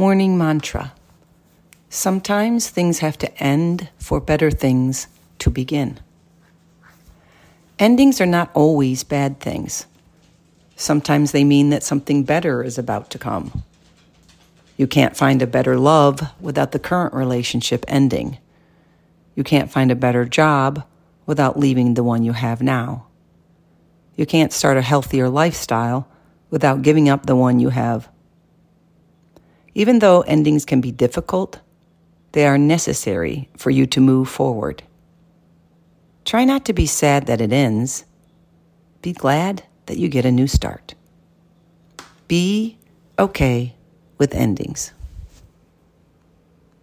Morning Mantra Sometimes things have to end for better things to begin. Endings are not always bad things. Sometimes they mean that something better is about to come. You can't find a better love without the current relationship ending. You can't find a better job without leaving the one you have now. You can't start a healthier lifestyle without giving up the one you have. Even though endings can be difficult, they are necessary for you to move forward. Try not to be sad that it ends. Be glad that you get a new start. Be okay with endings.